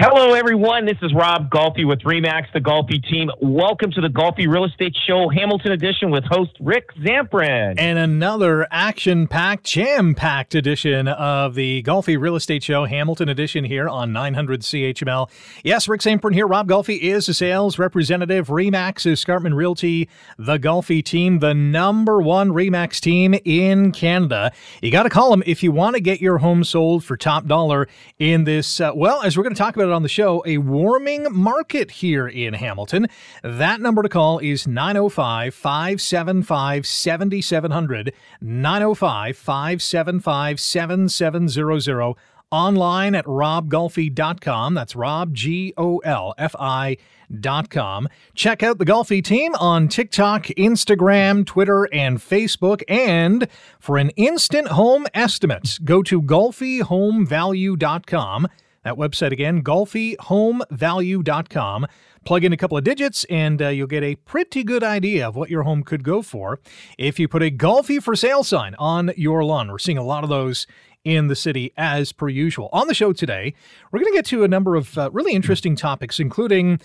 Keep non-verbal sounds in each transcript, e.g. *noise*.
Hello, everyone. This is Rob Golfi with Remax, the Golfi team. Welcome to the Golfi Real Estate Show, Hamilton edition with host Rick Zamperin. And another action packed, jam packed edition of the Golfi Real Estate Show, Hamilton edition here on 900 CHML. Yes, Rick Zamperin here. Rob Golfi is a sales representative. Remax Escarpment Realty, the Golfi team, the number one Remax team in Canada. You got to call them if you want to get your home sold for top dollar in this, uh, well, as we're going to talk about it on the show, a warming market here in Hamilton. That number to call is 905 575 7700. 905 575 7700 online at robgolfi.com. That's Rob, G O L F I. Dot com. Check out the Golfi team on TikTok, Instagram, Twitter, and Facebook. And for an instant home estimate, go to golfihomevalue.com. That website again, golfihomevalue.com. Plug in a couple of digits and uh, you'll get a pretty good idea of what your home could go for if you put a Golfi for sale sign on your lawn. We're seeing a lot of those in the city as per usual. On the show today, we're going to get to a number of uh, really interesting topics, including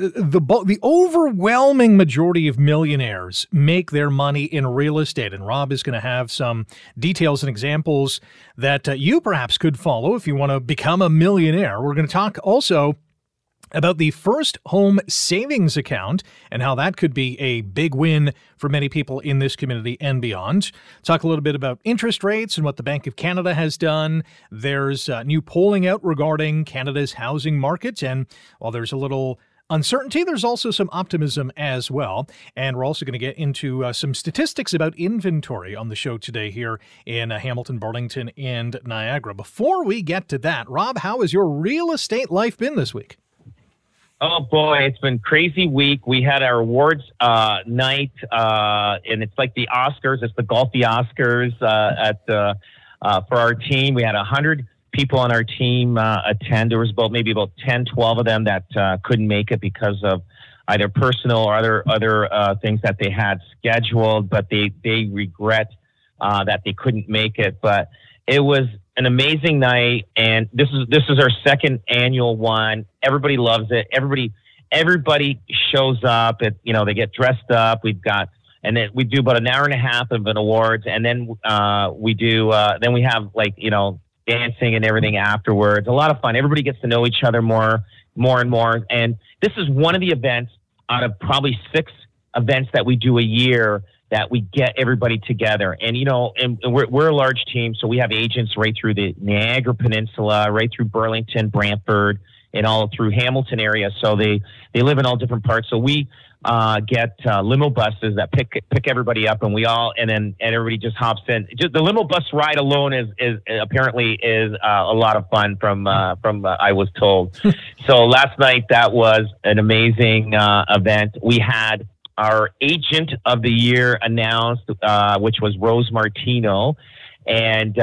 the the overwhelming majority of millionaires make their money in real estate, and Rob is going to have some details and examples that uh, you perhaps could follow if you want to become a millionaire. We're going to talk also about the first home savings account and how that could be a big win for many people in this community and beyond. Talk a little bit about interest rates and what the Bank of Canada has done. There's uh, new polling out regarding Canada's housing market, and while there's a little uncertainty, there's also some optimism as well. And we're also going to get into uh, some statistics about inventory on the show today here in uh, Hamilton, Burlington, and Niagara. Before we get to that, Rob, how has your real estate life been this week? Oh boy, it's been crazy week. We had our awards uh, night, uh, and it's like the Oscars. It's the Golfi Oscars uh, at uh, for our team. We had a hundred people on our team uh, attend. There was about maybe about 10, 12 of them that uh, couldn't make it because of either personal or other other uh, things that they had scheduled, but they they regret uh, that they couldn't make it. But it was an amazing night, and this is this is our second annual one. Everybody loves it. Everybody everybody shows up. It you know they get dressed up. We've got and then we do about an hour and a half of an awards, and then uh, we do uh, then we have like you know dancing and everything afterwards. A lot of fun. Everybody gets to know each other more, more and more. And this is one of the events out of probably six events that we do a year that we get everybody together. And, you know, and, we're, we're a large team, so we have agents right through the Niagara Peninsula, right through Burlington, Brantford, and all through Hamilton area. So they, they live in all different parts. So we, uh, get uh, limo buses that pick pick everybody up, and we all and then and everybody just hops in. Just the limo bus ride alone is is apparently is uh, a lot of fun. From uh, from uh, I was told. *laughs* so last night that was an amazing uh, event. We had our agent of the year announced, which was Rose Martino. And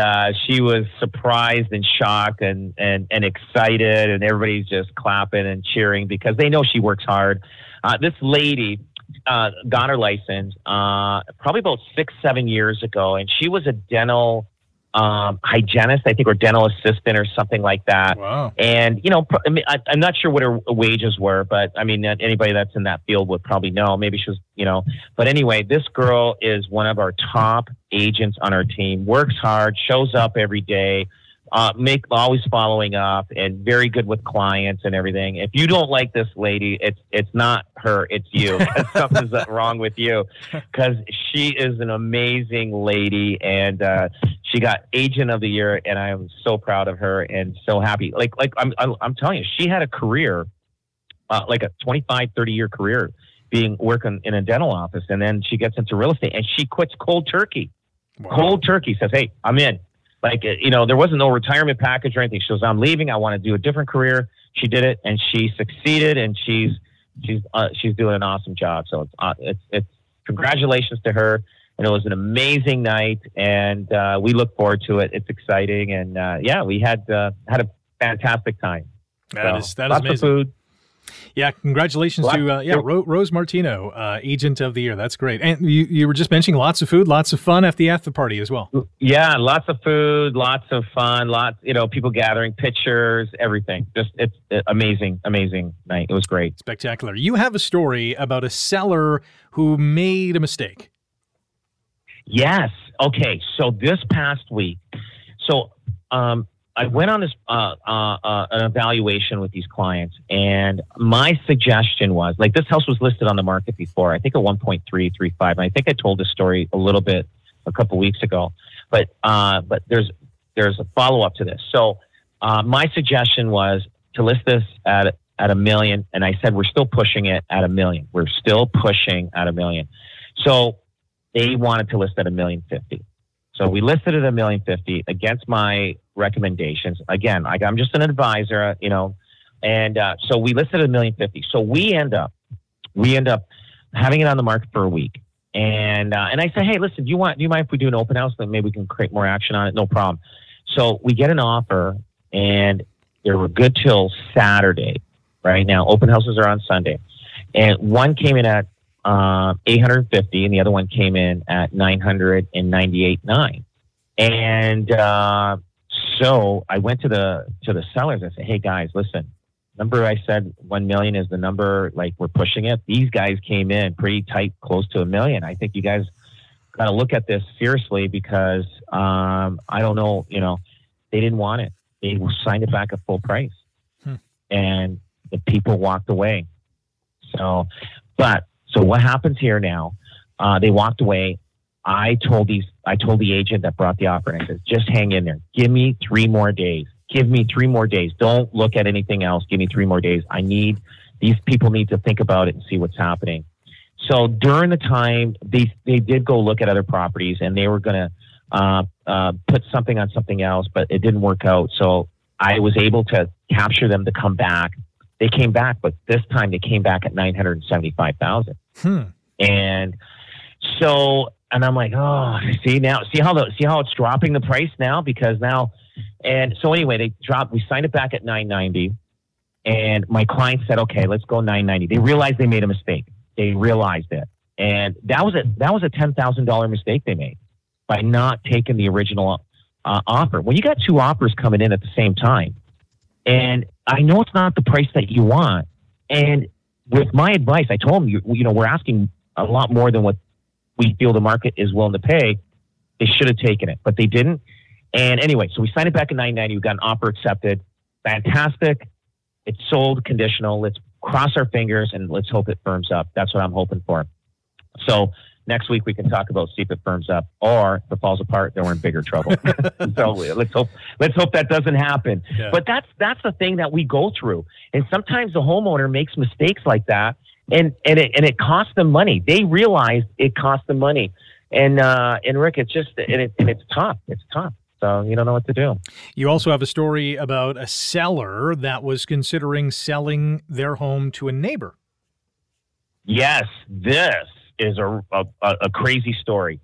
she was surprised and shocked and, and, and excited, and everybody's just clapping and cheering because they know she works hard. Uh, this lady uh, got her license uh, probably about six, seven years ago, and she was a dental um, hygienist, I think, or dental assistant or something like that. Wow. And, you know, I mean, I, am not sure what her wages were, but I mean, anybody that's in that field would probably know. Maybe she was, you know, but anyway, this girl is one of our top agents on our team, works hard, shows up every day uh, make always following up and very good with clients and everything. If you don't like this lady, it's it's not her, it's you. *laughs* *laughs* Something's wrong with you because she is an amazing lady and uh, she got agent of the year, and I am so proud of her and so happy. Like like I'm I'm telling you, she had a career, uh, like a 25, 30 year career being working in a dental office, and then she gets into real estate and she quits cold turkey. Wow. Cold turkey says, "Hey, I'm in." Like you know there wasn't no retirement package or anything she goes i'm leaving i want to do a different career she did it and she succeeded and she's she's uh, she's doing an awesome job so it's uh, it's it's congratulations to her and it was an amazing night and uh, we look forward to it it's exciting and uh, yeah we had uh, had a fantastic time. That so, is, that is lots amazing. Of food. Yeah, congratulations lots, to uh, yeah Ro- Rose Martino, uh, agent of the year. That's great. And you, you were just mentioning lots of food, lots of fun at the after party as well. Yeah, lots of food, lots of fun, lots you know people gathering, pictures, everything. Just it's amazing, amazing night. It was great, spectacular. You have a story about a seller who made a mistake. Yes. Okay. So this past week, so um, I went on this uh, uh, uh, an evaluation with these clients, and my suggestion was like this house was listed on the market before. I think at one point three three five. And I think I told this story a little bit a couple weeks ago, but uh, but there's there's a follow up to this. So uh, my suggestion was to list this at at a million, and I said we're still pushing it at a million. We're still pushing at a million. So they wanted to list at a million fifty. So we listed at a million fifty against my recommendations. Again, I, am just an advisor, you know, and uh, so we listed a million fifty. So we end up, we end up having it on the market for a week. And uh, and I say, hey, listen, do you want? Do you mind if we do an open house? Then maybe we can create more action on it. No problem. So we get an offer, and they were good till Saturday. Right now, open houses are on Sunday, and one came in at uh, 850, and the other one came in at 998.9. And uh, so I went to the to the sellers. I said, "Hey guys, listen. Remember I said one million is the number. Like we're pushing it. These guys came in pretty tight, close to a million. I think you guys got to look at this seriously because um, I don't know. You know, they didn't want it. They signed it back at full price, hmm. and the people walked away. So, but so what happens here now? Uh, they walked away. I told these, I told the agent that brought the offer, and I said, just hang in there. Give me three more days. Give me three more days. Don't look at anything else. Give me three more days. I need these people need to think about it and see what's happening. So during the time, they they did go look at other properties, and they were going to uh, uh, put something on something else, but it didn't work out. So I was able to capture them to come back they came back, but this time they came back at 975,000. Hmm. And so, and I'm like, oh, see now, see how the, see how it's dropping the price now because now, and so anyway, they dropped, we signed it back at 990 and my client said, okay, let's go 990. They realized they made a mistake. They realized it. And that was a, that was a $10,000 mistake they made by not taking the original uh, offer. When you got two offers coming in at the same time, and I know it's not the price that you want. And with my advice, I told them, you, you know, we're asking a lot more than what we feel the market is willing to pay. They should have taken it, but they didn't. And anyway, so we signed it back in 990. We got an offer accepted. Fantastic. It's sold conditional. Let's cross our fingers and let's hope it firms up. That's what I'm hoping for. So next week we can talk about see if it firms up, or if it falls apart, then we're in bigger trouble. *laughs* so let's hope let's hope that doesn't happen. Yeah. But that's that's the thing that we go through, and sometimes the homeowner makes mistakes like that, and and it and it costs them money. They realize it costs them money, and uh, and Rick, it's just and, it, and it's tough. It's tough. So you don't know what to do. You also have a story about a seller that was considering selling their home to a neighbor. Yes, this is a, a, a crazy story.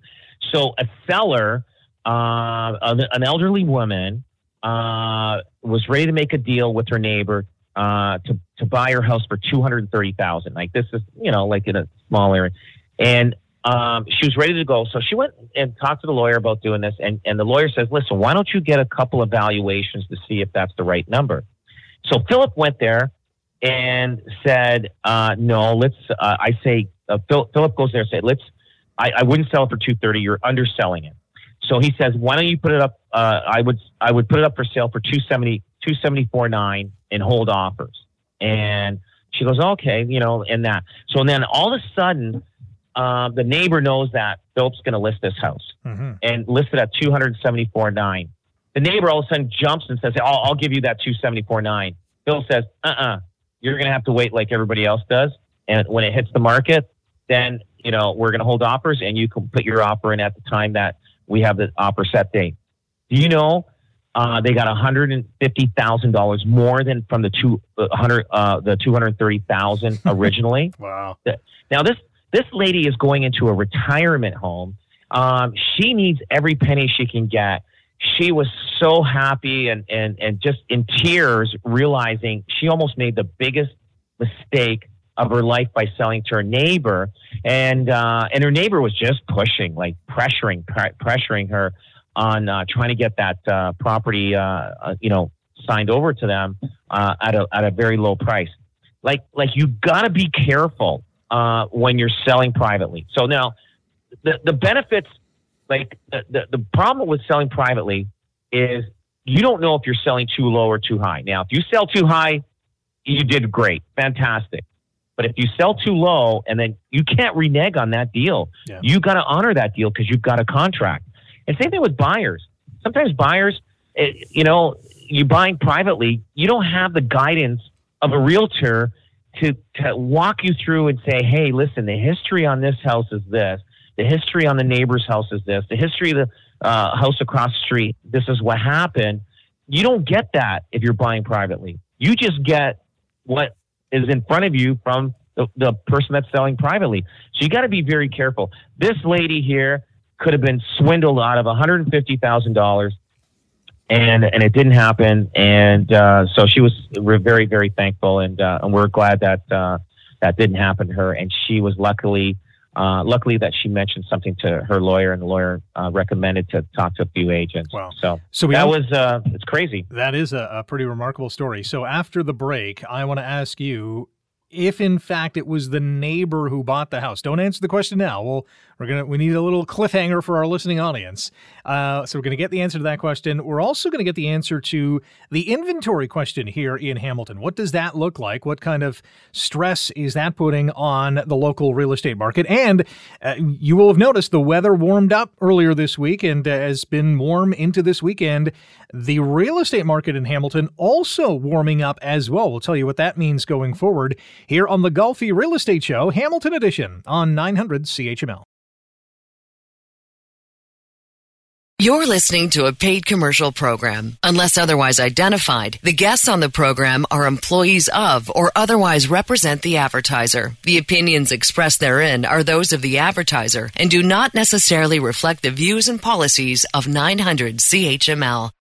So a seller, uh, an elderly woman, uh, was ready to make a deal with her neighbor uh, to to buy her house for two hundred thirty thousand. Like this is you know like in a small area, and um, she was ready to go. So she went and talked to the lawyer about doing this, and and the lawyer says, "Listen, why don't you get a couple of valuations to see if that's the right number?" So Philip went there and said, uh, "No, let's." Uh, I say uh, Phil, Philip goes there and said, let's, I, I wouldn't sell it for 230. You're underselling it. So he says, why don't you put it up? Uh, I would, I would put it up for sale for 270, 274.9 and hold offers. And she goes, okay, you know, and that. So and then all of a sudden, uh, the neighbor knows that Philip's going to list this house mm-hmm. and list it at 274.9. The neighbor all of a sudden jumps and says, I'll, I'll give you that 274.9. Phil says, uh-uh, you're going to have to wait like everybody else does. And when it hits the market, then you know we're going to hold offers, and you can put your offer in at the time that we have the offer set date. Do you know uh, they got one hundred and fifty thousand dollars more than from the two uh, uh, the two hundred thirty thousand *laughs* originally? wow! Now this this lady is going into a retirement home. Um, she needs every penny she can get. she was so happy and, and, and just in tears, realizing she almost made the biggest mistake of her life by selling to her neighbor. And, uh, and her neighbor was just pushing, like pressuring, pre- pressuring her on uh, trying to get that uh, property, uh, uh, you know, signed over to them uh, at a at a very low price. Like like you got to be careful uh, when you're selling privately. So now the the benefits, like the, the the problem with selling privately is you don't know if you're selling too low or too high. Now, if you sell too high, you did great, fantastic. But if you sell too low and then you can't renege on that deal, yeah. you got to honor that deal because you've got a contract. And same thing with buyers. Sometimes buyers, eh, you know, you're buying privately, you don't have the guidance of a realtor to, to walk you through and say, hey, listen, the history on this house is this. The history on the neighbor's house is this. The history of the uh, house across the street, this is what happened. You don't get that if you're buying privately. You just get what is in front of you from the, the person that's selling privately. So you got to be very careful. This lady here, could have been swindled out of $150,000 and and it didn't happen. And uh, so she was very very thankful, and uh, and we're glad that uh, that didn't happen to her. And she was luckily uh, luckily that she mentioned something to her lawyer, and the lawyer uh, recommended to talk to a few agents. Wow! So so that was uh, it's crazy. That is a, a pretty remarkable story. So after the break, I want to ask you if in fact it was the neighbor who bought the house. Don't answer the question now. Well, we're gonna we need a little cliffhanger for our listening audience. Uh, so we're gonna get the answer to that question. We're also gonna get the answer to the inventory question here in Hamilton. What does that look like? What kind of stress is that putting on the local real estate market? And uh, you will have noticed the weather warmed up earlier this week and uh, has been warm into this weekend. The real estate market in Hamilton also warming up as well. We'll tell you what that means going forward here on the Golfi Real Estate Show, Hamilton Edition on 900 CHML. You're listening to a paid commercial program. Unless otherwise identified, the guests on the program are employees of or otherwise represent the advertiser. The opinions expressed therein are those of the advertiser and do not necessarily reflect the views and policies of 900 CHML.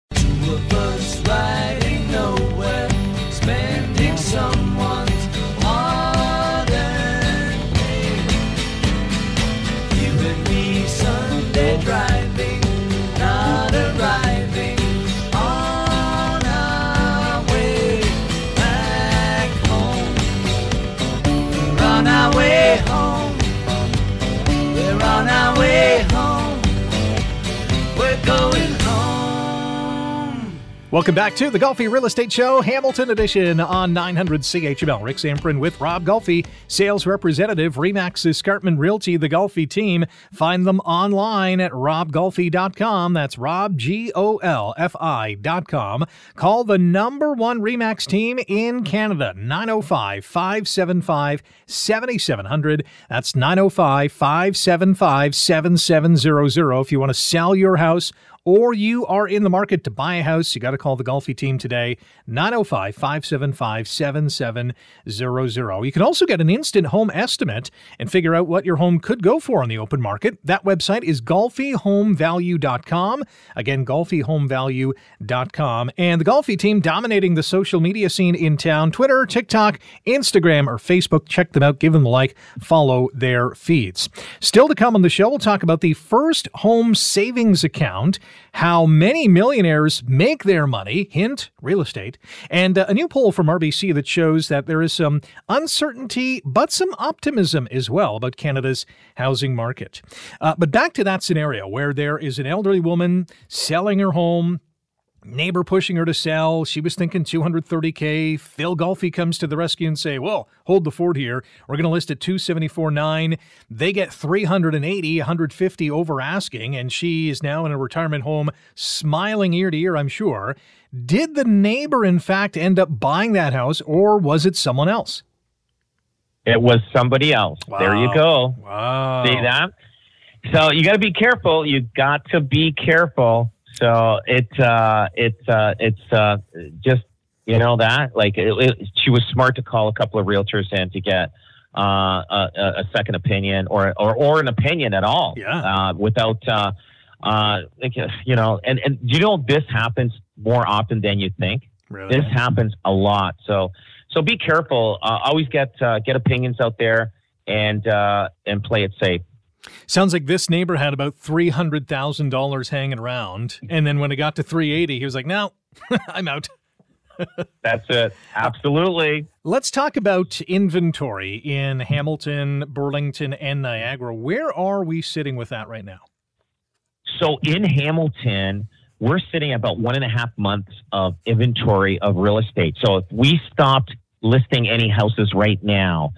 Welcome back to the Golfi Real Estate Show, Hamilton Edition on 900 CHML. Rick Zamperin with Rob Golfi, sales representative, Remax Escarpment Realty, the Golfi team. Find them online at robgolfi.com. That's Rob, G O L F I.com. Call the number one Remax team in Canada, 905 575 7700. That's 905 575 7700. If you want to sell your house, or you are in the market to buy a house, you got to call the Golfi team today, 905 575 7700. You can also get an instant home estimate and figure out what your home could go for on the open market. That website is golfihomevalue.com. Again, golfihomevalue.com. And the Golfi team dominating the social media scene in town Twitter, TikTok, Instagram, or Facebook. Check them out, give them a like, follow their feeds. Still to come on the show, we'll talk about the first home savings account how many millionaires make their money, hint, real estate, and uh, a new poll from RBC that shows that there is some uncertainty but some optimism as well about Canada's housing market. Uh, but back to that scenario where there is an elderly woman selling her home, neighbor pushing her to sell. She was thinking 230k. Phil Golfi comes to the rescue and say, "Well, hold the fort here. We're going to list at 274.9." They get 380, 150 over asking, and she is now in a retirement home, smiling ear to ear. I'm sure. Did the neighbor, in fact, end up buying that house, or was it someone else? It was somebody else. Wow. There you go. Wow. See that? So you got to be careful. You got to be careful so it uh, it's uh, it's uh, just you know that like it, it, she was smart to call a couple of realtors in to get uh, a, a, second opinion or, or or an opinion at all. Yeah. Uh, without uh, Uh, you know, and and you know this happens more often than you think. Really? This happens a lot. So so be careful. Uh, always get uh, get opinions out there and uh, and play it safe. Sounds like this neighbor had about three hundred thousand dollars hanging around, and then when it got to three eighty, he was like, "No, *laughs* I'm out." That's it. Absolutely. Let's talk about inventory in Hamilton, Burlington, and Niagara. Where are we sitting with that right now? So in Hamilton, we're sitting about one and a half months of inventory of real estate. So if we stopped listing any houses right now,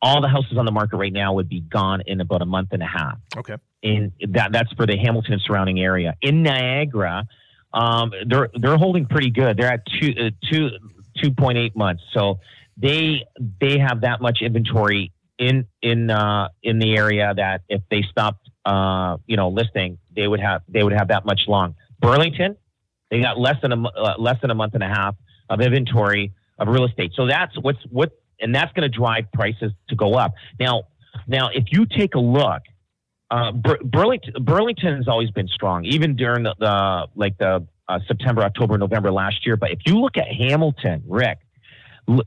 all the houses on the market right now would be gone in about a month and a half. Okay. And that that's for the Hamilton and surrounding area. In Niagara, um, they're they're holding pretty good. They're at two uh, two two point eight months. So they they have that much inventory in in uh, in the area that if they stopped uh, you know listing, they would have they would have that much long. Burlington, they got less than a uh, less than a month and a half of inventory of real estate. So that's what's what and that's going to drive prices to go up. Now, now if you take a look, uh, Bur- Burlington Burlington has always been strong, even during the, the like the uh, September, October, November last year. But if you look at Hamilton, Rick,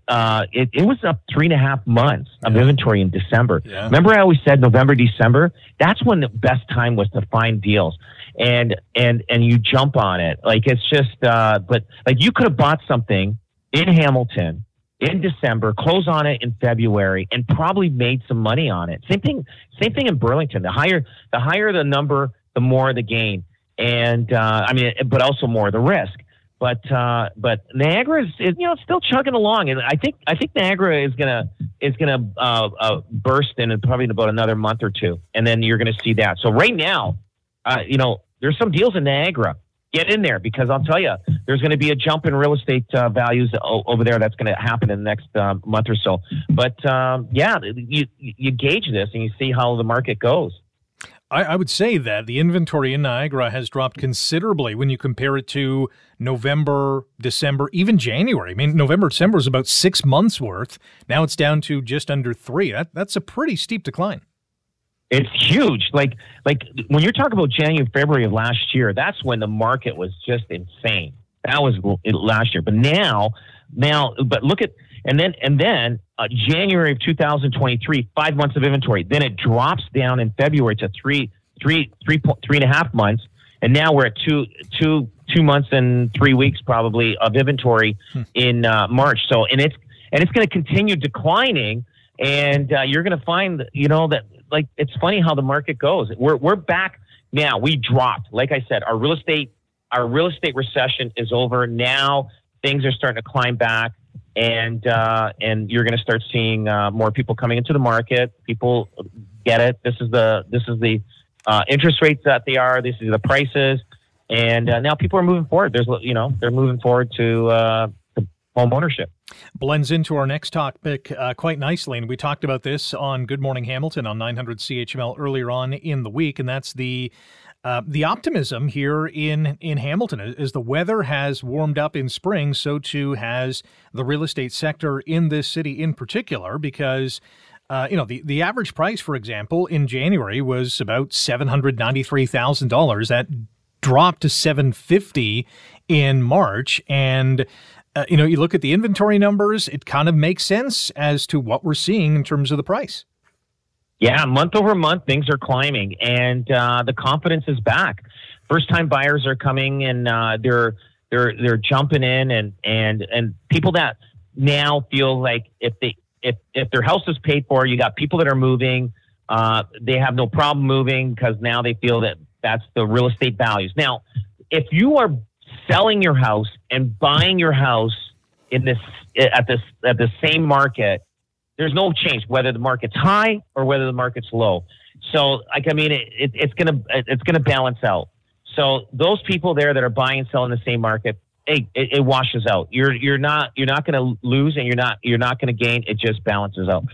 uh, it, it was up three and a half months of Yeah. inventory in December. Yeah. Remember, I always said November, December. That's when the best time was to find deals, and and and you jump on it. Like it's just, uh, but like you could have bought something in Hamilton in December, close on it in February, and probably made some money on it. Same thing, same thing in Burlington. The higher the higher the number, the more the gain, and uh, I mean, but also more the risk. But uh, but Niagara is, is you know still chugging along, and I think I think Niagara is gonna is gonna uh, uh, burst in probably in about another month or two, and then you're gonna see that. So right now, uh, you know, there's some deals in Niagara. Get in there because I'll tell you, there's going to be a jump in real estate uh, values o- over there. That's going to happen in the next uh, month or so. But um, yeah, you you gauge this and you see how the market goes. I, I would say that the inventory in Niagara has dropped considerably when you compare it to November, December, even January. I mean, November, December is about six months worth. Now it's down to just under three. That, that's a pretty steep decline. It's huge. Like like when you're talking about January, February of last year, that's when the market was just insane. That was last year. But now, now, but look at and then and then uh, January of 2023, five months of inventory. Then it drops down in February to three, three, three, po- three and a half months, and now we're at two, two, two months and three weeks probably of inventory in uh, March. So and it's and it's going to continue declining, and uh, you're going to find you know that like it's funny how the market goes. We're we're back now. We dropped. Like I said, our real estate our real estate recession is over. Now things are starting to climb back, and uh, and you're going to start seeing uh, more people coming into the market. People get it. This is the this is the uh, interest rates that they are. This is the prices, and uh, now people are moving forward. There's you know they're moving forward to, uh, to home ownership. blends into our next topic uh, quite nicely. And we talked about this on Good Morning Hamilton on 900 CHML earlier on in the week, and that's the uh, the optimism here in in Hamilton as the weather has warmed up in spring, so too has the real estate sector in this city in particular, because. Uh, you know the, the average price, for example, in January was about seven hundred ninety three thousand dollars. That dropped to seven fifty in March, and uh, you know, you look at the inventory numbers, it kind of makes sense as to what we're seeing in terms of the price. Yeah, month over month, things are climbing, and uh, the confidence is back. First time buyers are coming, and uh, they're they're they're jumping in, and and and people that now feel like if they if if their house is paid for, you got people that are moving. Uh, they have no problem moving because now they feel that that's the real estate values. Now, if you are selling your house and buying your house in this at this at the same market there's no change whether the market's high or whether the market's low. So, like, I mean, it, it, it's gonna it's gonna balance out. So those people there that are buying and selling the same market, it, it washes out. You're you're not you're not gonna lose and you're not you're not gonna gain. It just balances out.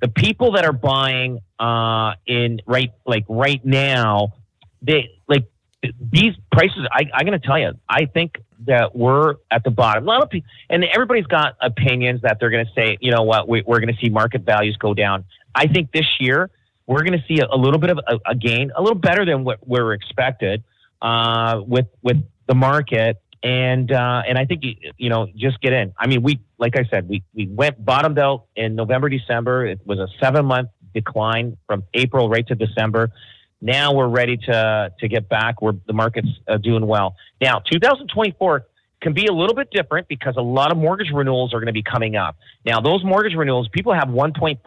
The people that are buying uh, in right like right now, they like these prices. I, I'm gonna tell you, I think that we're at the bottom. A lot of people, and everybody's got opinions that they're going to say, you know what, we, we're going to see market values go down. I think this year we're going to see a, a, little bit of a, a, gain, a little better than what we were expected uh, with with the market. And uh, and I think you, you know just get in. I mean, we like I said, we we went bottomed out in November, December. It was a seven month decline from April right to December. Now we're ready to to get back. Where the market's uh, doing well. Now, 2024 can be a little bit different because a lot of mortgage renewals are going to be coming up. Now, those mortgage renewals, people have 1.5,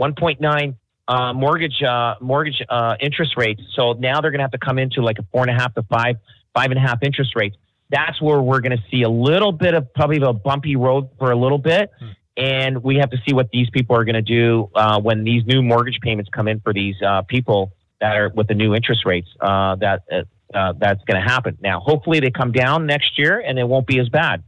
1.9 uh, mortgage uh, mortgage uh, interest rates. So now they're going to have to come into like a four and a half to five, five and a half interest rates. That's where we're going to see a little bit of probably a bumpy road for a little bit. Hmm. And we have to see what these people are going to do uh, when these new mortgage payments come in for these uh, people that are with the new interest rates uh, that uh, that's going to happen. Now, hopefully, they come down next year and it won't be as bad.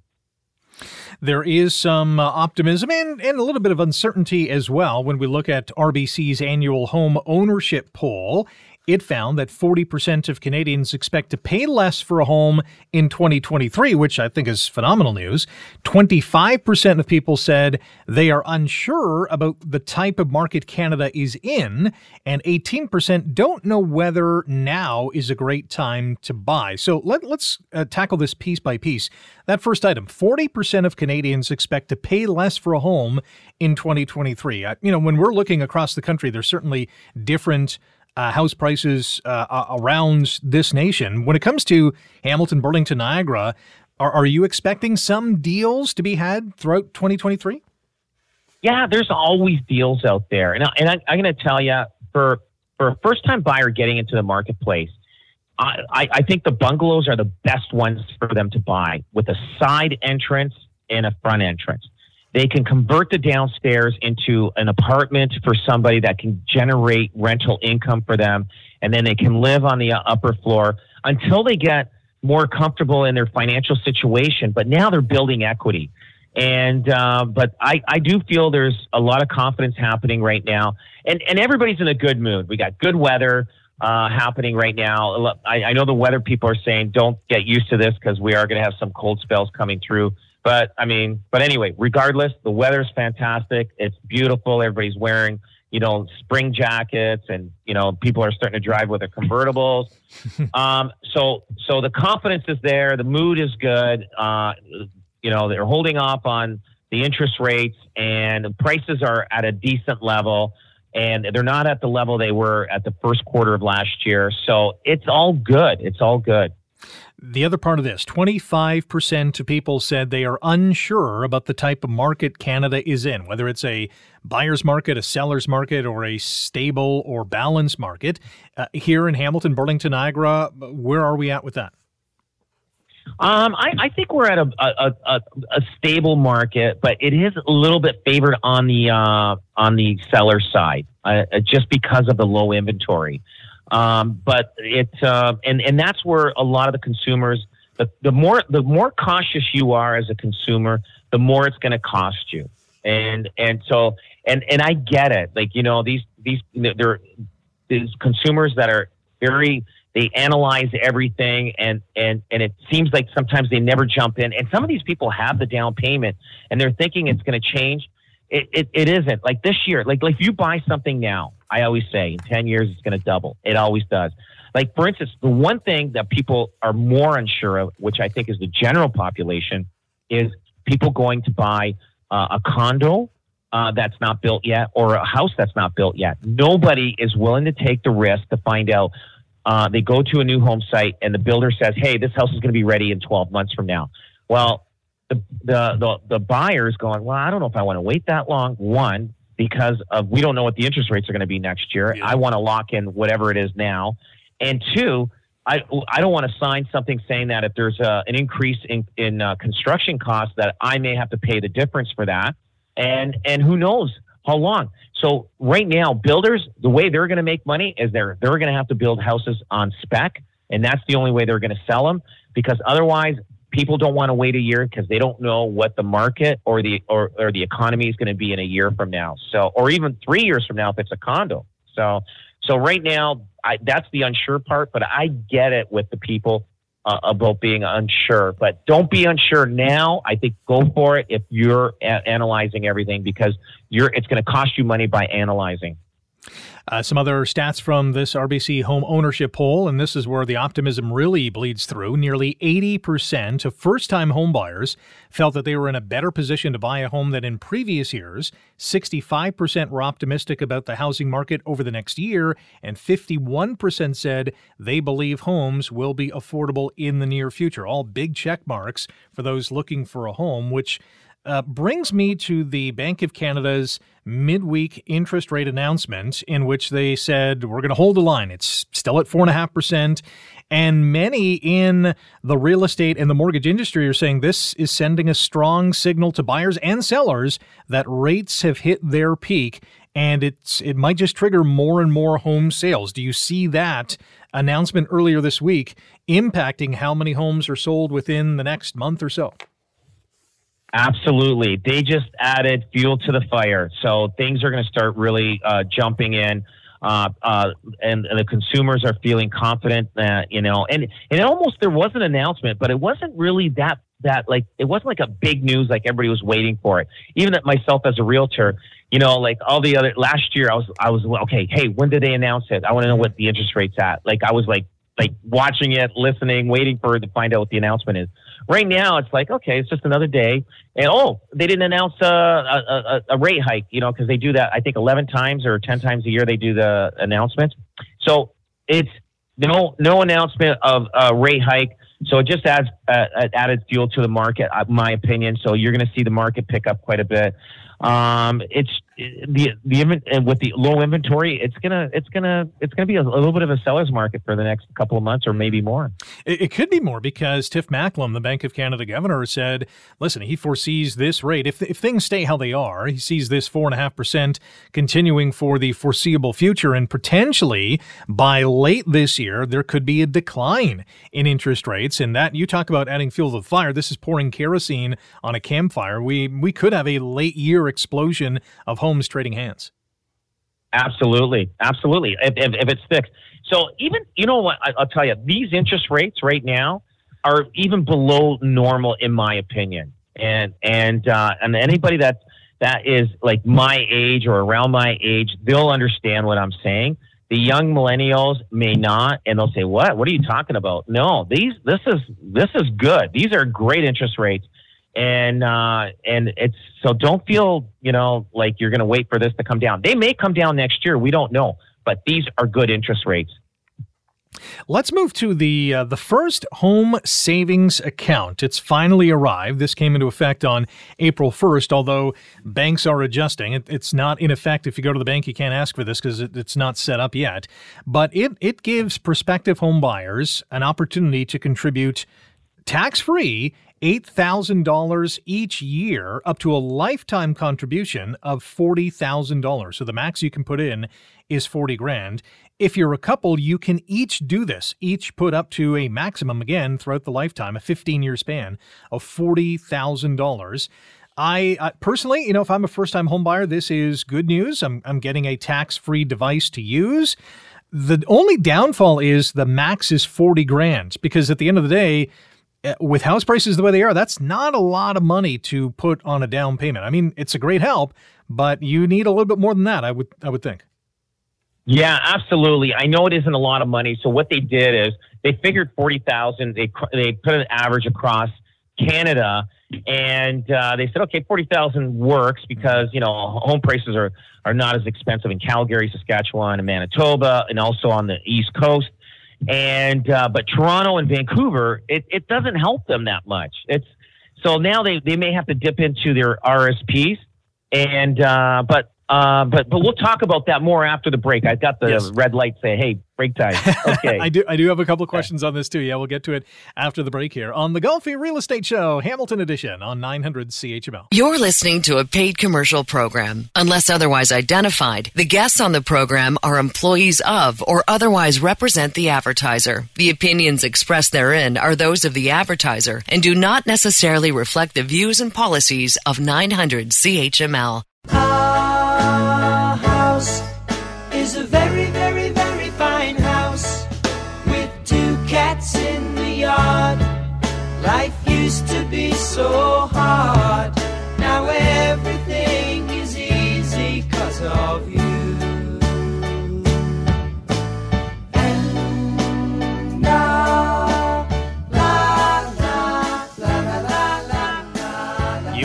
There is some uh, optimism and, and a little bit of uncertainty as well when we look at RBC's annual home ownership poll. It found that 40% of Canadians expect to pay less for a home in 2023, which I think is phenomenal news. 25% of people said they are unsure about the type of market Canada is in, and 18% don't know whether now is a great time to buy. So let, us uh, tackle this piece by piece. That first item 40% of Canadians expect to pay less for a home in 2023. Uh, you know, when we're looking across the country, there's certainly different uh, house prices uh, around this nation. When it comes to Hamilton, Burlington, Niagara, are, are you expecting some deals to be had throughout 2023? Yeah, there's always deals out there, and I, and I, am going to tell you for for a first time buyer getting into the marketplace, I, I, I think the bungalows are the best ones for them to buy with a side entrance and a front entrance. They can convert the downstairs into an apartment for somebody that can generate rental income for them. And then they can live on the upper floor until they get more comfortable in their financial situation. But now they're building equity. And, uh, but I, I do feel there's a lot of confidence happening right now. And, and everybody's in a good mood. We got good weather. Uh, happening right now. I, I know the weather people are saying don't get used to this because we are going to have some cold spells coming through. But I mean, but anyway, regardless, the weather's fantastic. It's beautiful. Everybody's wearing, you know, spring jackets, and you know, people are starting to drive with their convertibles. *laughs* um, so, so the confidence is there. The mood is good. Uh, you know, they're holding off on the interest rates, and prices are at a decent level. And they're not at the level they were at the first quarter of last year. So it's all good. It's all good. The other part of this 25% of people said they are unsure about the type of market Canada is in, whether it's a buyer's market, a seller's market, or a stable or balanced market. Uh, here in Hamilton, Burlington, Niagara, where are we at with that? Um, I, I, think we're at a, a, a, a, stable market, but it is a little bit favored on the uh, on the seller side, uh, just because of the low inventory. Um, but it uh, and and that's where a lot of the consumers the, the more the more cautious you are as a consumer, the more it's going to cost you. And and so and and I get it. Like you know these these there these consumers that are very they analyze everything and and and it seems like sometimes they never jump in and some of these people have the down payment and they're thinking it's going to change it, it, it isn't like this year like, like if you buy something now I always say in 10 years, it's going to double. It always does. Like, for instance, the one thing that people are more unsure of, which I think is the general population, is people going to buy uh, a condo uh, that's not built yet or a house that's not built yet. Nobody is willing to take the risk to find out. Uh, they go to a new home site and the builder says, "Hey, this house is going to be ready in 12 months from now." Well, the the the, the buyer's going, "Well, I don't know if I want to wait that long." One, because of we don't know what the interest rates are going to be next year. Yeah. I want to lock in whatever it is now. And two, I I don't want to sign something saying that if there's a, an increase in in uh, construction costs that I may have to pay the difference for that. And and who knows how long. So right now, builders the way they're going to make money is they're they're going to have to build houses on spec, and that's the only way they're going to sell them because otherwise people don't want to wait a year because they don't know what the market or the or, or the economy is going to be in a year from now. So, or even three years from now if it's a condo. So, so right now, I, that's the unsure part. But I get it with the people uh, about being unsure. But don't be unsure now. I think go for it if you're a- analyzing everything because you're it's going to cost you money by analyzing. Uh, some other stats from this RBC home ownership poll, and this is where the optimism really bleeds through. Nearly 80% of first time homebuyers felt that they were in a better position to buy a home than in previous years. 65% were optimistic about the housing market over the next year, and 51% said they believe homes will be affordable in the near future. All big check marks for those looking for a home, which uh, brings me to the Bank of Canada's midweek interest rate announcement, in which they said, We're going to hold the line. It's still at 4.5%. And many in the real estate and the mortgage industry are saying this is sending a strong signal to buyers and sellers that rates have hit their peak and it's it might just trigger more and more home sales. Do you see that announcement earlier this week impacting how many homes are sold within the next month or so? Absolutely. They just added fuel to the fire. So things are going to start really uh, jumping in. Uh, uh, and, and, the consumers are feeling confident that, you know, and, and almost there was an announcement, but it wasn't really that, that like, it wasn't like a big news like everybody was waiting for it. Even that myself as a realtor, you know, like all the other last year, I was, I was, okay, hey, when did they announce it? I want to know what the interest rate's at. Like, I was like, like watching it, listening, waiting for to find out what the announcement is. Right now, it's like okay, it's just another day, and oh, they didn't announce a, a, a rate hike, you know, because they do that I think eleven times or ten times a year they do the announcement. So it's no no announcement of a rate hike. So it just adds uh, added fuel to the market, uh, my opinion. So you're going to see the market pick up quite a bit. Um, it's the the and with the low inventory, it's gonna it's gonna it's gonna be a, little bit of a seller's market for the next couple of months or maybe more. It, it, could be more because Tiff Macklem, the Bank of Canada governor, said, "Listen, he foresees this rate if if things stay how they are, he sees this four and a half percent continuing for the foreseeable future, and potentially by late this year there could be a decline in interest rates. And that you talk about adding fuel to the fire. This is pouring kerosene on a campfire. We we could have a late year explosion of homes trading hands. Absolutely, absolutely. If, if, if so even you know what I, will tell you, these interest rates right now are even below normal in my opinion. And and uh, and anybody that that is like my age or around my age, they'll understand what I'm saying. The young millennials may not, and they'll say, "What? What are you talking about?" No, these this is this is good. These are great interest rates and uh, and it's so don't feel you know like you're going to wait for this to come down. They may come down next year. We don't know, but these are good interest rates. Let's move to the uh, the first home savings account. It's finally arrived. This came into effect on April 1st, although banks are adjusting. It, it's not in effect. If you go to the bank, you can't ask for this because it, it's not set up yet. But it, it gives prospective home buyers an opportunity to contribute tax free $8,000 each year up to a lifetime contribution of $40,000. So the max you can put in is 40 grand. If you're a couple, you can each do this, each put up to a maximum again throughout the lifetime, a 15 year span of $40,000. I uh, personally, you know, if I'm a first time homebuyer, this is good news. I'm, I'm getting a tax free device to use. The only downfall is the max is 40 grand because at the end of the day, with house prices the way they are, that's not a lot of money to put on a down payment. I mean, it's a great help, but you need a little bit more than that. I would I would think. Yeah, absolutely. I know it isn't a lot of money. So what they did is they figured forty thousand. They they put an average across Canada, and uh, they said, okay, forty thousand works because you know home prices are are not as expensive in Calgary, Saskatchewan, and Manitoba, and also on the East Coast. And uh, but Toronto and Vancouver, it, it doesn't help them that much. It's so now they, they may have to dip into their RSPs, and uh, but uh, but but we'll talk about that more after the break. I've got the yes. red light say, "Hey, break time." Okay, *laughs* I do. I do have a couple of questions on this too. Yeah, we'll get to it after the break here on the Golfi Real Estate Show, Hamilton Edition on 900 CHML. You're listening to a paid commercial program. Unless otherwise identified, the guests on the program are employees of or otherwise represent the advertiser. The opinions expressed therein are those of the advertiser and do not necessarily reflect the views and policies of 900 CHML. so hard. Now everything is easy because of you.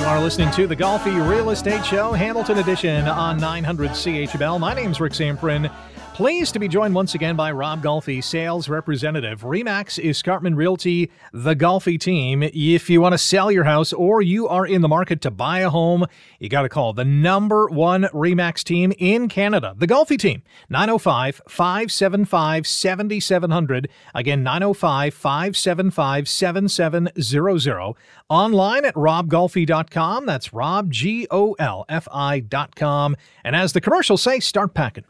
Are listening to the Golfi Real Estate Show, Hamilton Edition on 900 CHML. My name's Rick Zamperin. Pleased to be joined once again by Rob Golfi, sales representative. Remax Escarpment Realty, the Golfi team. If you want to sell your house or you are in the market to buy a home, you got to call the number one Remax team in Canada, the Golfi team. 905 575 7700. Again, 905 575 7700. Online at robgolfi.com. That's rob, G O L F I.com. And as the commercials say, start packing.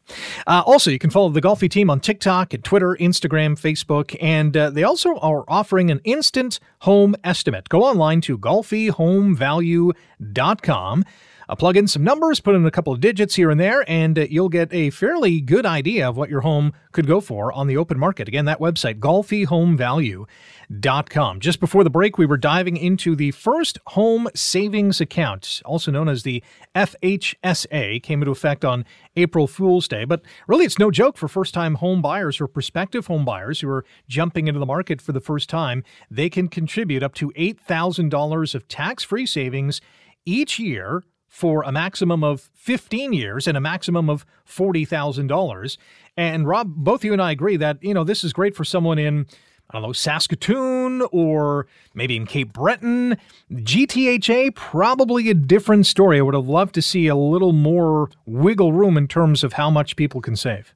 Uh, also, you can follow the Golfi team on TikTok and Twitter, Instagram, Facebook, and uh, they also are offering an instant home estimate. Go online to golfihomevalue.com. Uh, plug in some numbers, put in a couple of digits here and there, and uh, you'll get a fairly good idea of what your home could go for on the open market. Again, that website, golfihomevalue.com. Just before the break, we were diving into the first home savings account, also known as the FHSA, came into effect on April Fool's Day. But really, it's no joke for first time home buyers or prospective home buyers who are jumping into the market for the first time. They can contribute up to $8,000 of tax free savings each year for a maximum of 15 years and a maximum of $40,000. And Rob, both you and I agree that, you know, this is great for someone in, I don't know, Saskatoon or maybe in Cape Breton. GTHA, probably a different story. I would have loved to see a little more wiggle room in terms of how much people can save.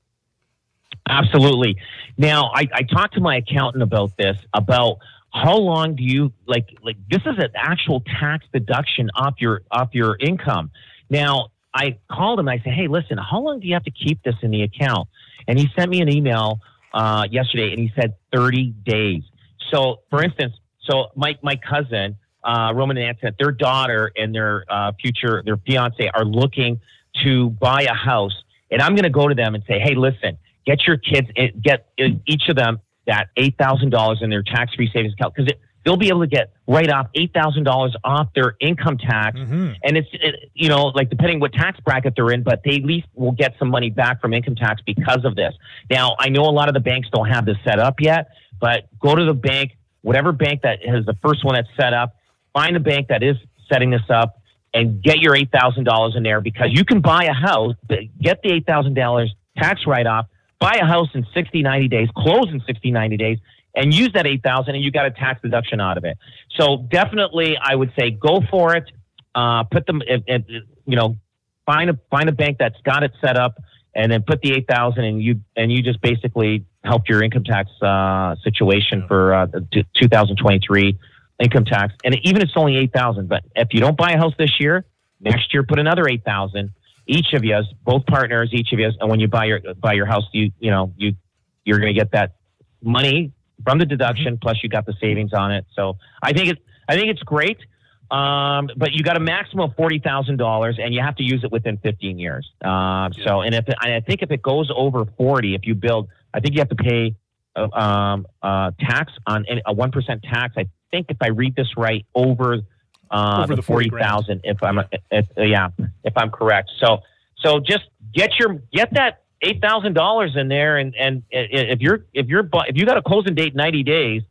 Absolutely. Now, I, I talked to my accountant about this, about how long do you like like this is an actual tax deduction off your off your income. Now i called him i said hey listen how long do you have to keep this in the account? And he sent me an email uh, yesterday and he said 30 days. So for instance so my my cousin uh, roman and antoinette their daughter and their uh, future their fiance are looking to buy a house and i'm going to go to them and say hey listen get your kids eh, get eh, each of them that $8,000 in their tax free savings account because they'll be able to get right off $8,000 off their income tax. Mm-hmm. And it's, it, you know, like depending what tax bracket they're in, but they at least will get some money back from income tax because of this. Now, I know a lot of the banks don't have this set up yet, but go to the bank, whatever bank that has the first one that's set up, find the bank that is setting this up and get your $8,000 in there because you can buy a house, get the $8,000 tax write off buy a house in 60, 90 days, close in 60, 90 days, and use that 8000 and you got a tax deduction out of it. So definitely, I would say go for it. Uh, put them, it, it, you know, find a find a bank that's got it set up, and then put the eight thousand, and you and you just basically help your income tax uh, situation for uh, 2023 income tax. And even if it's only eight thousand, but if you don't buy a house this year, next year put another eight thousand, each of you, both partners, each of you, and when you buy your buy your house, you you know you you're going to get that money from the deduction plus you got the savings on it. So I think it's I think it's great. Um, but you got a maximum of forty thousand dollars, and you have to use it within fifteen years. Uh, so, and if I think if it goes over forty, if you build, I think you have to pay uh, um, uh, tax on a one percent tax. I think if I read this right, over uh, Over the, the forty thousand. If I'm if, yeah, if I'm correct. So so just get your get that eight thousand dollars in there, and and if you're if you're if you got a closing date ninety days,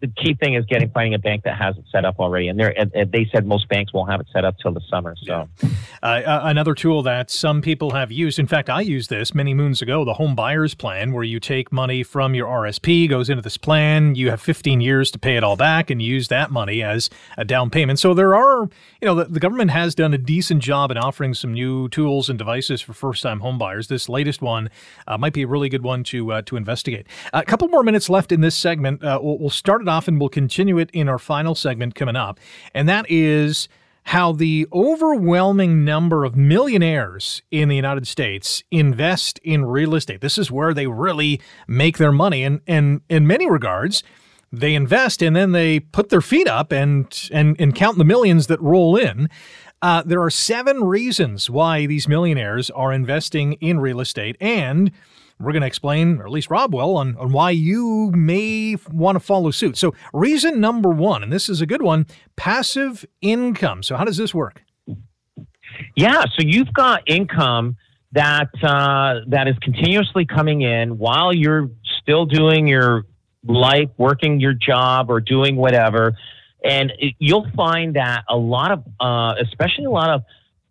the key thing is getting finding a bank that has it set up already. And, and, and they said most banks won't have it set up till the summer. So yeah. uh, another tool that some people have used. In fact, I used this many moons ago. The home buyers plan, where you take money from your RSP, goes into this plan. You have 15 years to pay it all back, and use that money as a down payment. So there are, you know, the, the government has done a decent job in offering some new tools and devices for first-time home buyers. This latest one uh, might be a really good one to uh, to investigate. A couple more minutes left in this segment. Uh, we'll, we'll start it off and we'll continue it in our final segment coming up. And that is how the overwhelming number of millionaires in the United States invest in real estate. This is where they really make their money. And, and in many regards, they invest and then they put their feet up and, and, and count the millions that roll in. Uh, there are seven reasons why these millionaires are investing in real estate. And we're going to explain, or at least Rob will, on, on why you may want to follow suit. So, reason number one, and this is a good one passive income. So, how does this work? Yeah, so you've got income that uh, that is continuously coming in while you're still doing your life, working your job, or doing whatever. And it, you'll find that a lot of, uh, especially a lot of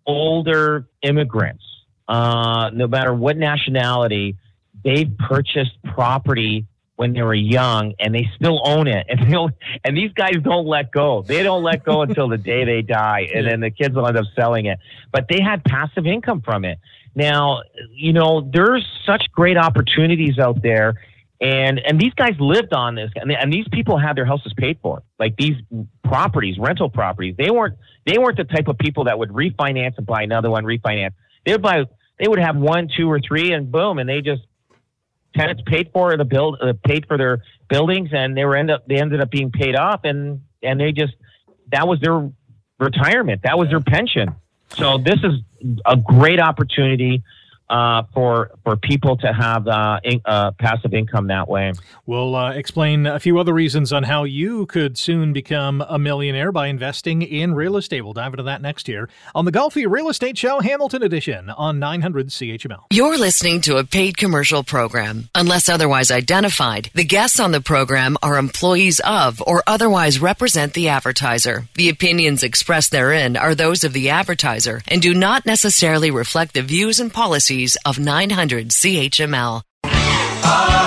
older immigrants, uh, no matter what nationality, they've purchased property when they were young and they still own it. And they and these guys don't let go. They don't let go until the day they die and then the kids will end up selling it. But they had passive income from it. Now you know there's such great opportunities out there and and these guys lived on this and, and these people had their houses paid for. Like these properties rental properties they weren't they weren't the type of people that would refinance and buy another one refinance. They would buy they would have one two or three and boom and they just tenants paid for the build uh, paid for their buildings and they were end up they ended up being paid off and and they just that was their retirement. That was their pension. So this is a great opportunity uh, for for people to have uh, in, uh, passive income that way. We'll uh, explain a few other reasons on how you could soon become a millionaire by investing in real estate. We'll dive into that next year on the Golfi Real Estate Show, Hamilton Edition on 900 CHML. You're listening to a paid commercial program. Unless otherwise identified, the guests on the program are employees of or otherwise represent the advertiser. The opinions expressed therein are those of the advertiser and do not necessarily reflect the views and policies policies of 900 CHML. Ah.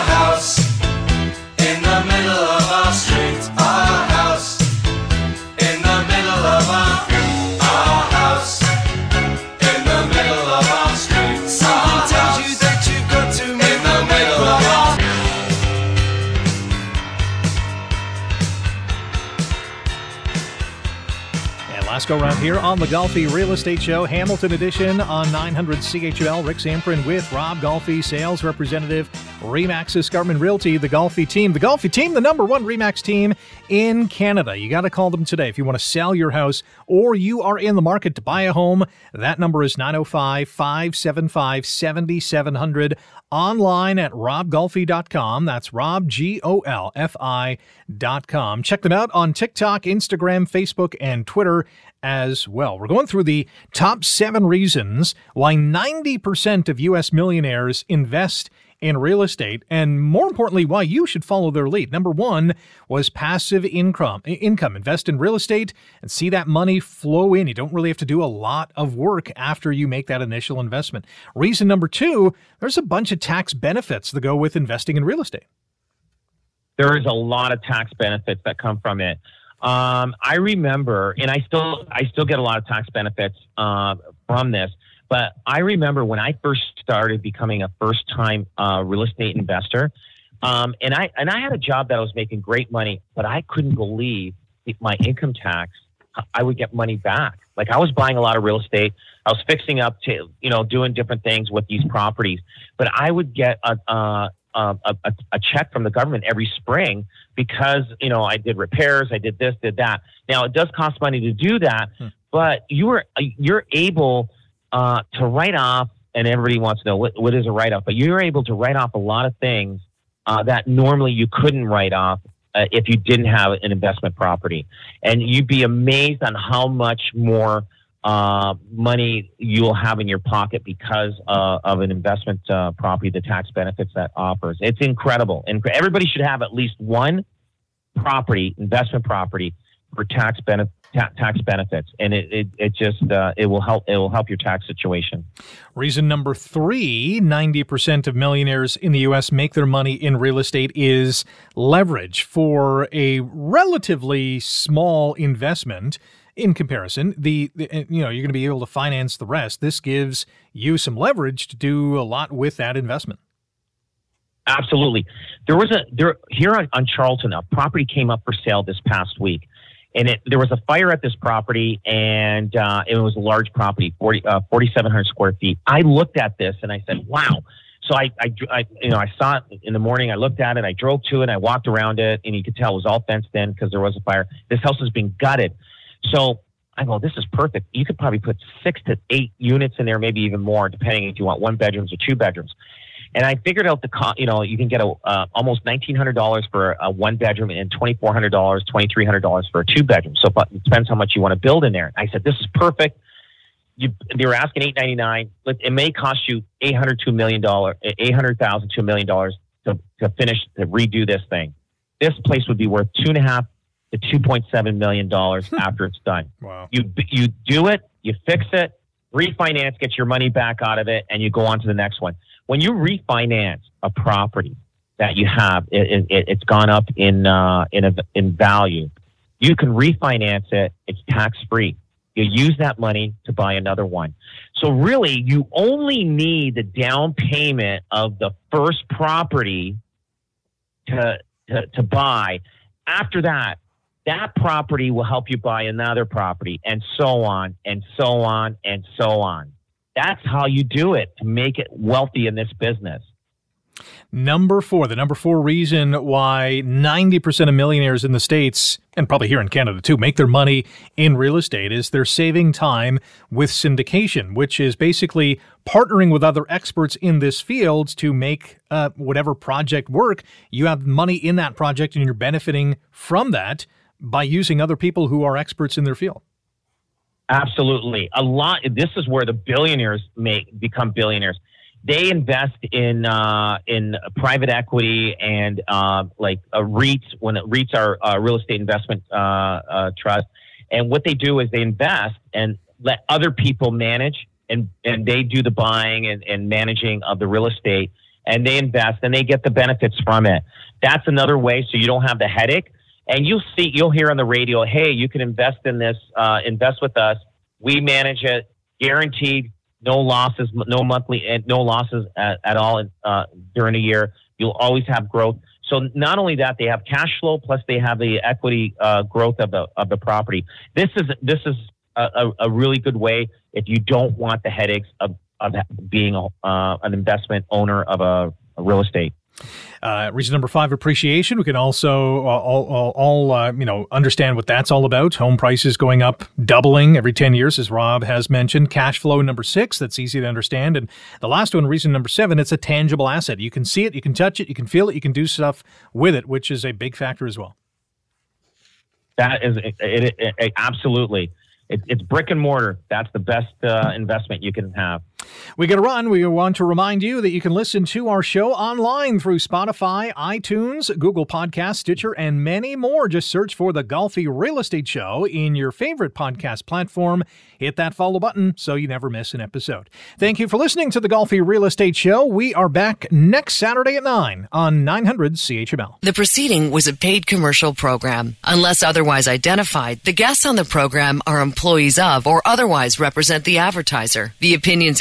Go round here on the Golfi Real Estate Show, Hamilton Edition on 900 CHML. Rick Zamperin with Rob Golfi, sales representative, Remax Escarpment Realty, the Golfi team. The Golfi team, the number one Remax team in Canada. You got to call them today if you want to sell your house or you are in the market to buy a home. That number is 905 575 7700 online at robgolfi.com. That's Rob, G O L F I.com. Check them out on TikTok, Instagram, Facebook, and Twitter as well. We're going through the top seven reasons why 90% of U.S. millionaires invest in real estate, and more importantly, why you should follow their lead. Number one was passive income. Income. Invest in real estate and see that money flow in. You don't really have to do a lot of work after you make that initial investment. Reason number two: there's a bunch of tax benefits that go with investing in real estate. There is a lot of tax benefits that come from it. Um, I remember, and I still I still get a lot of tax benefits uh, from this. But I remember when I first started becoming a first time uh, real estate investor, um, and I and I had a job that I was making great money, but I couldn't believe my income tax. I would get money back. Like I was buying a lot of real estate. I was fixing up to you know doing different things with these properties, but I would get a. Uh, a, a, a check from the government every spring because you know I did repairs, I did this, did that. Now it does cost money to do that, hmm. but you are you're able uh, to write off, and everybody wants to know what, what is a write off, but you're able to write off a lot of things uh, that normally you couldn't write off uh, if you didn't have an investment property. And you'd be amazed on how much more uh, money you'll have in your pocket because uh, of an investment uh, property, the tax benefits that offers. It's incredible. And everybody should have at least one property, investment property, for tax tax benefits, and it it, it just uh, it will help it will help your tax situation. Reason number three: ninety percent of millionaires in the U.S. make their money in real estate is leverage for a relatively small investment. In comparison, the, the you know you're going to be able to finance the rest. This gives you some leverage to do a lot with that investment. Absolutely. There was a there here on, on Charlton, a property came up for sale this past week and it, there was a fire at this property, and uh, it was a large property, 40, uh, 4,700 square feet. I looked at this and I said, "Wow!" So I, I, I, you know, I saw it in the morning. I looked at it. I drove to it. I walked around it, and you could tell it was all fenced in because there was a fire. This house has been gutted. So I go, this is perfect. You could probably put six to eight units in there, maybe even more, depending if you want one bedrooms or two bedrooms. And I figured out the cost, you know, you can get a, uh, almost $1,900 for a one bedroom and $2,400, $2,300 for a two bedroom. So it depends how much you want to build in there. I said, this is perfect. You, they were asking 899 It may cost you $800 to million, 800,000 to a million dollars to, to finish, to redo this thing. This place would be worth two and a half to two point seven million dollars *laughs* after it's done. Wow. You you do it, you fix it, refinance, get your money back out of it, and you go on to the next one. When you refinance a property that you have, it, it, it's gone up in uh, in a, in value. You can refinance it; it's tax free. You use that money to buy another one. So really, you only need the down payment of the first property to to, to buy. After that, that property will help you buy another property and so on and so on and so on. That's how you do it to make it wealthy in this business. Number four, the number four reason why 90% of millionaires in the States, and probably here in Canada too, make their money in real estate is they're saving time with syndication, which is basically partnering with other experts in this field to make uh, whatever project work. You have money in that project and you're benefiting from that by using other people who are experts in their field. Absolutely. A lot. This is where the billionaires make become billionaires. They invest in uh, in private equity and uh, like a REITs when REITs are uh, real estate investment uh, uh, trust. And what they do is they invest and let other people manage and and they do the buying and, and managing of the real estate and they invest and they get the benefits from it. That's another way so you don't have the headache and you'll see you'll hear on the radio hey you can invest in this uh, invest with us. We manage it. Guaranteed no losses no monthly and no losses at, at all uh, during a year. You'll always have growth. So not only that they have cash flow plus they have the equity uh, growth of the of the property. This is this is a, a really good way if you don't want the headaches of, of being a, uh, an investment owner of a, a real estate uh, reason number five, appreciation. We can also uh, all, all, all uh, you know understand what that's all about. Home prices going up, doubling every ten years, as Rob has mentioned. Cash flow number six, that's easy to understand. And the last one, reason number seven, it's a tangible asset. You can see it, you can touch it, you can feel it, you can do stuff with it, which is a big factor as well. That is it, it, it, absolutely it, it's brick and mortar. That's the best uh, investment you can have. We got to run. We want to remind you that you can listen to our show online through Spotify, iTunes, Google Podcast, Stitcher, and many more. Just search for the Golfi Real Estate Show in your favorite podcast platform. Hit that follow button so you never miss an episode. Thank you for listening to the Golfi Real Estate Show. We are back next Saturday at 9 on 900 CHML. The proceeding was a paid commercial program. Unless otherwise identified, the guests on the program are employees of or otherwise represent the advertiser. The opinions